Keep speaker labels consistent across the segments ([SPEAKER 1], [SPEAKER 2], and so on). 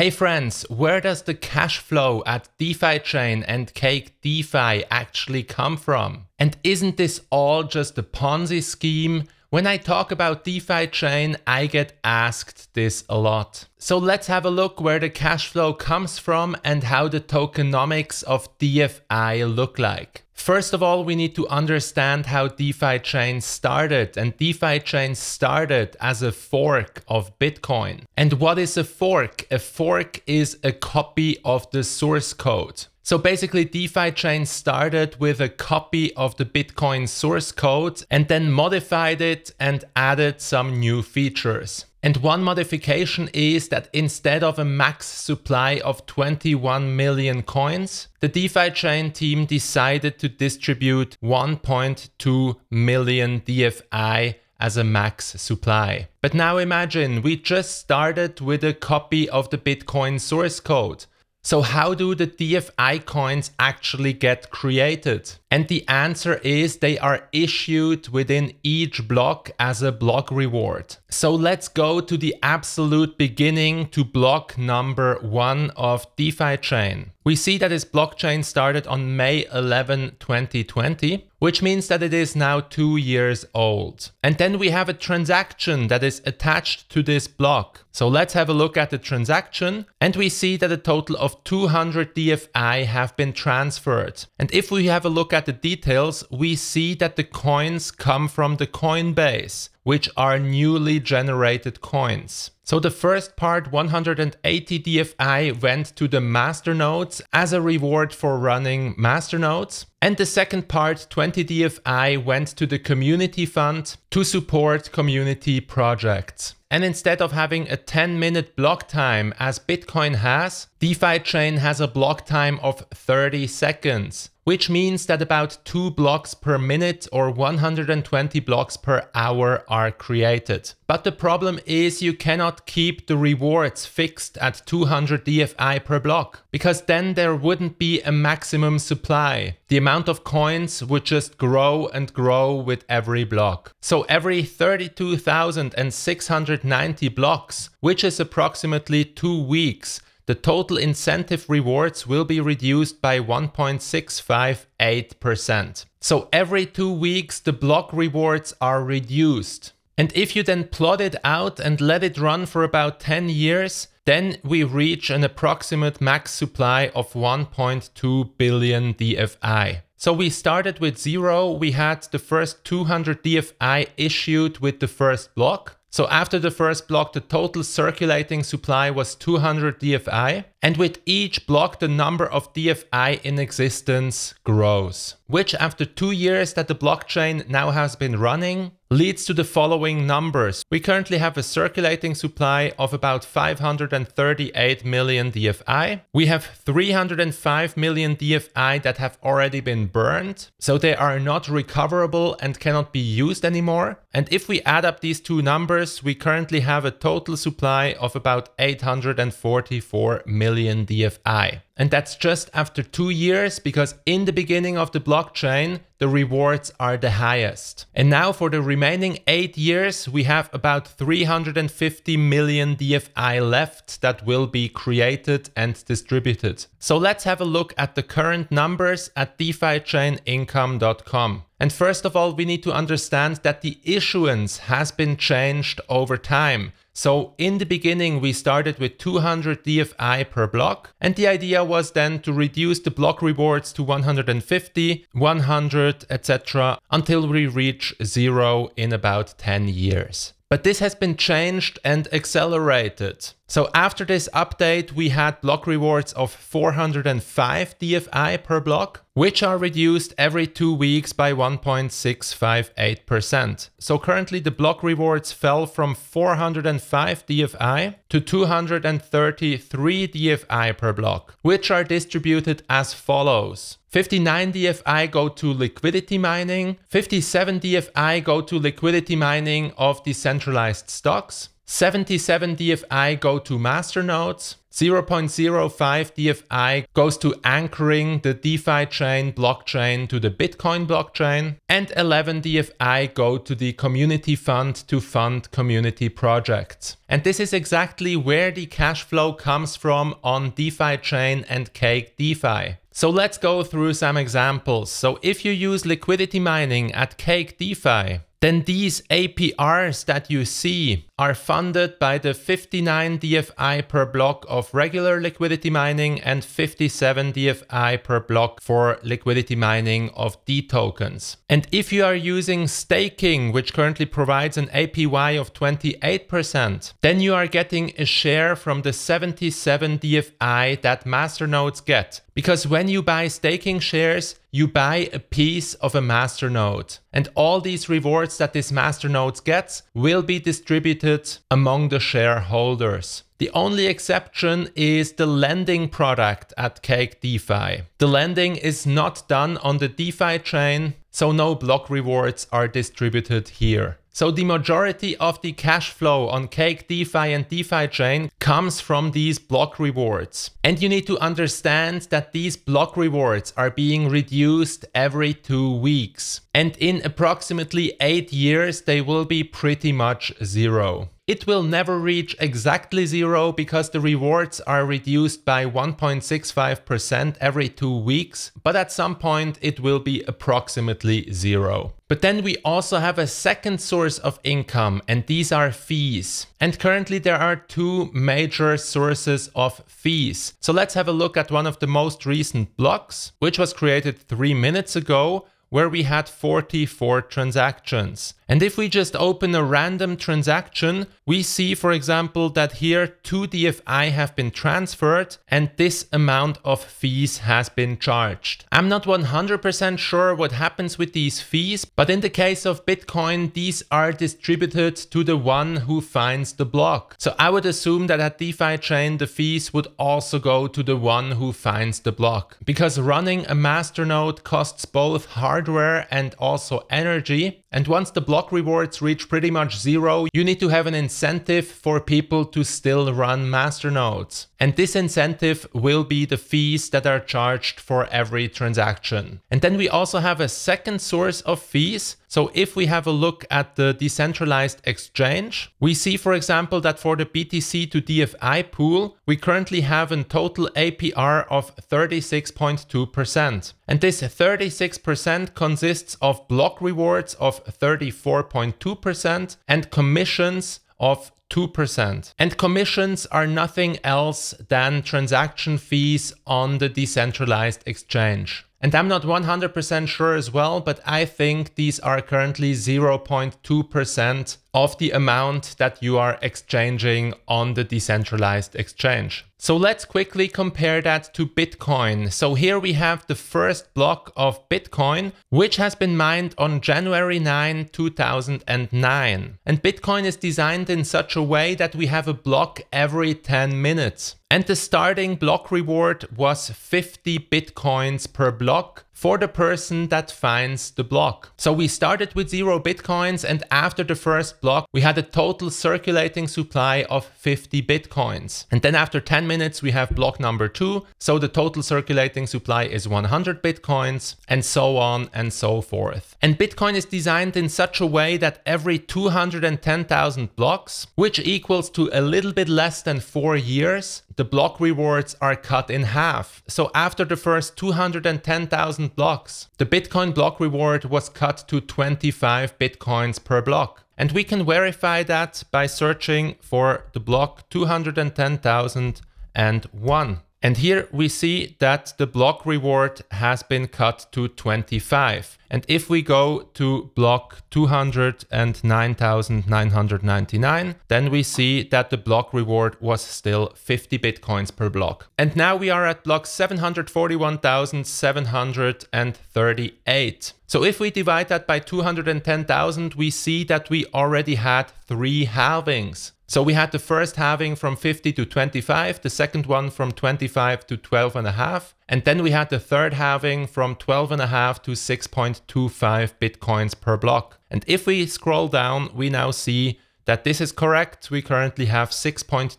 [SPEAKER 1] Hey friends, where does the cash flow at DeFi Chain and Cake DeFi actually come from? And isn't this all just a Ponzi scheme? When I talk about DeFi Chain, I get asked this a lot. So let's have a look where the cash flow comes from and how the tokenomics of DFI look like. First of all, we need to understand how DeFi Chain started. And DeFi Chain started as a fork of Bitcoin. And what is a fork? A fork is a copy of the source code. So basically, DeFi Chain started with a copy of the Bitcoin source code and then modified it and added some new features. And one modification is that instead of a max supply of 21 million coins, the DeFi chain team decided to distribute 1.2 million DFI as a max supply. But now imagine we just started with a copy of the Bitcoin source code. So how do the DFI coins actually get created? And the answer is they are issued within each block as a block reward. So let's go to the absolute beginning to block number one of DeFi chain. We see that this blockchain started on May 11, 2020, which means that it is now two years old. And then we have a transaction that is attached to this block. So let's have a look at the transaction and we see that a total of 200 DFI have been transferred. And if we have a look at the details, we see that the coins come from the Coinbase, which are newly generated coins. So the first part, 180 DFI, went to the masternodes as a reward for running masternodes. And the second part, 20 DFI, went to the community fund to support community projects. And instead of having a 10 minute block time as Bitcoin has, DeFi chain has a block time of 30 seconds which means that about 2 blocks per minute or 120 blocks per hour are created. But the problem is you cannot keep the rewards fixed at 200 DFI per block, because then there wouldn't be a maximum supply. The amount of coins would just grow and grow with every block. So every 32,690 blocks, which is approximately 2 weeks, the total incentive rewards will be reduced by 1.658%. So every two weeks, the block rewards are reduced. And if you then plot it out and let it run for about 10 years, then we reach an approximate max supply of 1.2 billion DFI. So we started with zero. We had the first 200 DFI issued with the first block. So after the first block, the total circulating supply was 200 DFI. And with each block, the number of DFI in existence grows, which after two years that the blockchain now has been running, leads to the following numbers. We currently have a circulating supply of about 538 million DFI. We have 305 million DFI that have already been burned, so they are not recoverable and cannot be used anymore. And if we add up these two numbers, we currently have a total supply of about 844 million DFI. And that's just after two years because in the beginning of the blockchain, the rewards are the highest. And now for the remaining eight years, we have about 350 million DFI left that will be created and distributed. So let's have a look at the current numbers at DeFiChainIncome.com. And first of all, we need to understand that the issuance has been changed over time. So in the beginning, we started with 200 DFI per block. And the idea was then to reduce the block rewards to 150, 100, etc. until we reach zero in about 10 years. But this has been changed and accelerated. So after this update, we had block rewards of 405 DFI per block, which are reduced every two weeks by 1.658%. So currently the block rewards fell from 405 DFI to 233 DFI per block, which are distributed as follows. 59 DFI go to liquidity mining, 57 DFI go to liquidity mining of decentralized stocks, 77 DFI go to masternodes, 0.05 DFI goes to anchoring the DeFi chain blockchain to the Bitcoin blockchain, and 11 DFI go to the community fund to fund community projects. And this is exactly where the cash flow comes from on DeFi chain and Cake DeFi. So let's go through some examples. So if you use liquidity mining at Cake DeFi, then these APRs that you see are funded by the 59 DFI per block of regular liquidity mining and 57 DFI per block for liquidity mining of D tokens. And if you are using staking, which currently provides an APY of 28%, then you are getting a share from the 77 DFI that masternodes get. Because when you buy staking shares, you buy a piece of a masternode. And all these rewards that this masternode gets will be distributed among the shareholders. The only exception is the lending product at Cake DeFi. The lending is not done on the DeFi chain, so no block rewards are distributed here. So the majority of the cash flow on Cake DeFi and DeFi chain comes from these block rewards. And you need to understand that these block rewards are being reduced every two weeks. And in approximately eight years, they will be pretty much zero. It will never reach exactly zero because the rewards are reduced by 1.65% every two weeks, but at some point it will be approximately zero. But then we also have a second source of income, and these are fees. And currently there are two major sources of fees. So let's have a look at one of the most recent blocks, which was created three minutes ago, where we had 44 transactions. And if we just open a random transaction, we see, for example, that here 2 DFI have been transferred and this amount of fees has been charged. I'm not 100% sure what happens with these fees, but in the case of Bitcoin, these are distributed to the one who finds the block. So I would assume that at DeFi chain, the fees would also go to the one who finds the block. Because running a masternode costs both hardware and also energy. And once the block rewards reach pretty much zero, you need to have an incentive for people to still run masternodes. And this incentive will be the fees that are charged for every transaction. And then we also have a second source of fees. So if we have a look at the decentralized exchange, we see, for example, that for the BTC to DFI pool, we currently have a total APR of 36.2%. And this 36% consists of block rewards of 34.2% and commissions of 2%. And commissions are nothing else than transaction fees on the decentralized exchange. And I'm not 100% sure as well, but I think these are currently 0.2% of the amount that you are exchanging on the decentralized exchange. So let's quickly compare that to Bitcoin. So here we have the first block of Bitcoin, which has been mined on January 9, 2009. And Bitcoin is designed in such a way that we have a block every 10 minutes. And the starting block reward was 50 Bitcoins per block for the person that finds the block. So we started with zero bitcoins, and after the first block, we had a total circulating supply of 50 bitcoins. And then after 10 minutes, we have block number two. So the total circulating supply is 100 bitcoins, and so on and so forth. And Bitcoin is designed in such a way that every 210,000 blocks, which equals to a little bit less than four years, the block rewards are cut in half. So after the first 210,000 blocks, the Bitcoin block reward was cut to 25 Bitcoins per block. And we can verify that by searching for the block 210,001. And here we see that the block reward has been cut to 25. And if we go to block 209,999, then we see that the block reward was still 50 bitcoins per block. And now we are at block 741,738. So if we divide that by 210,000, we see that we already had three halvings. So we had the first halving from 50 to 25, the second one from 25 to 12 and a half, and then we had the third halving from 12 and a half to 6.25 bitcoins per block. And if we scroll down, we now see that this is correct. We currently have 6.25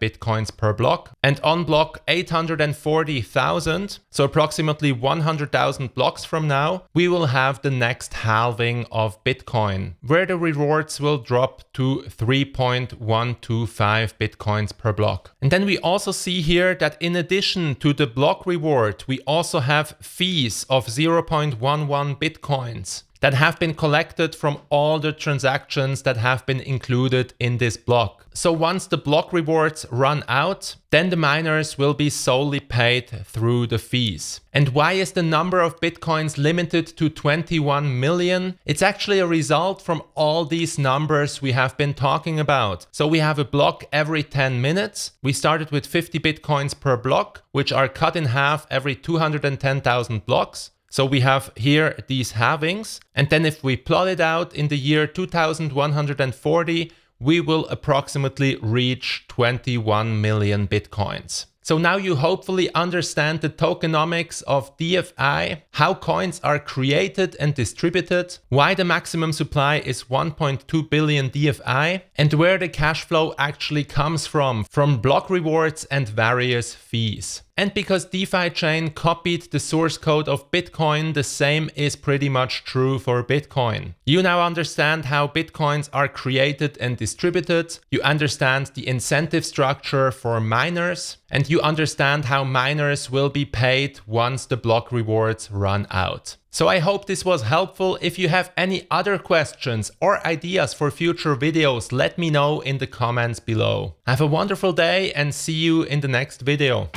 [SPEAKER 1] bitcoins per block. And on block 840,000, so approximately 100,000 blocks from now, we will have the next halving of Bitcoin, where the rewards will drop to 3.125 bitcoins per block. And then we also see here that in addition to the block reward, we also have fees of 0.11 bitcoins that have been collected from all the transactions that have been included in this block. So once the block rewards run out, then the miners will be solely paid through the fees. And why is the number of bitcoins limited to 21 million? It's actually a result from all these numbers we have been talking about. So we have a block every 10 minutes. We started with 50 bitcoins per block, which are cut in half every 210,000 blocks. So we have here these halvings. And then if we plot it out in the year 2140, we will approximately reach 21 million bitcoins. So now you hopefully understand the tokenomics of DFI, how coins are created and distributed, why the maximum supply is 1.2 billion DFI, and where the cash flow actually comes from, from block rewards and various fees. And because DeFi chain copied the source code of Bitcoin, the same is pretty much true for Bitcoin. You now understand how Bitcoins are created and distributed, you understand the incentive structure for miners, and you understand how miners will be paid once the block rewards run out. So I hope this was helpful. If you have any other questions or ideas for future videos, let me know in the comments below. Have a wonderful day and see you in the next video.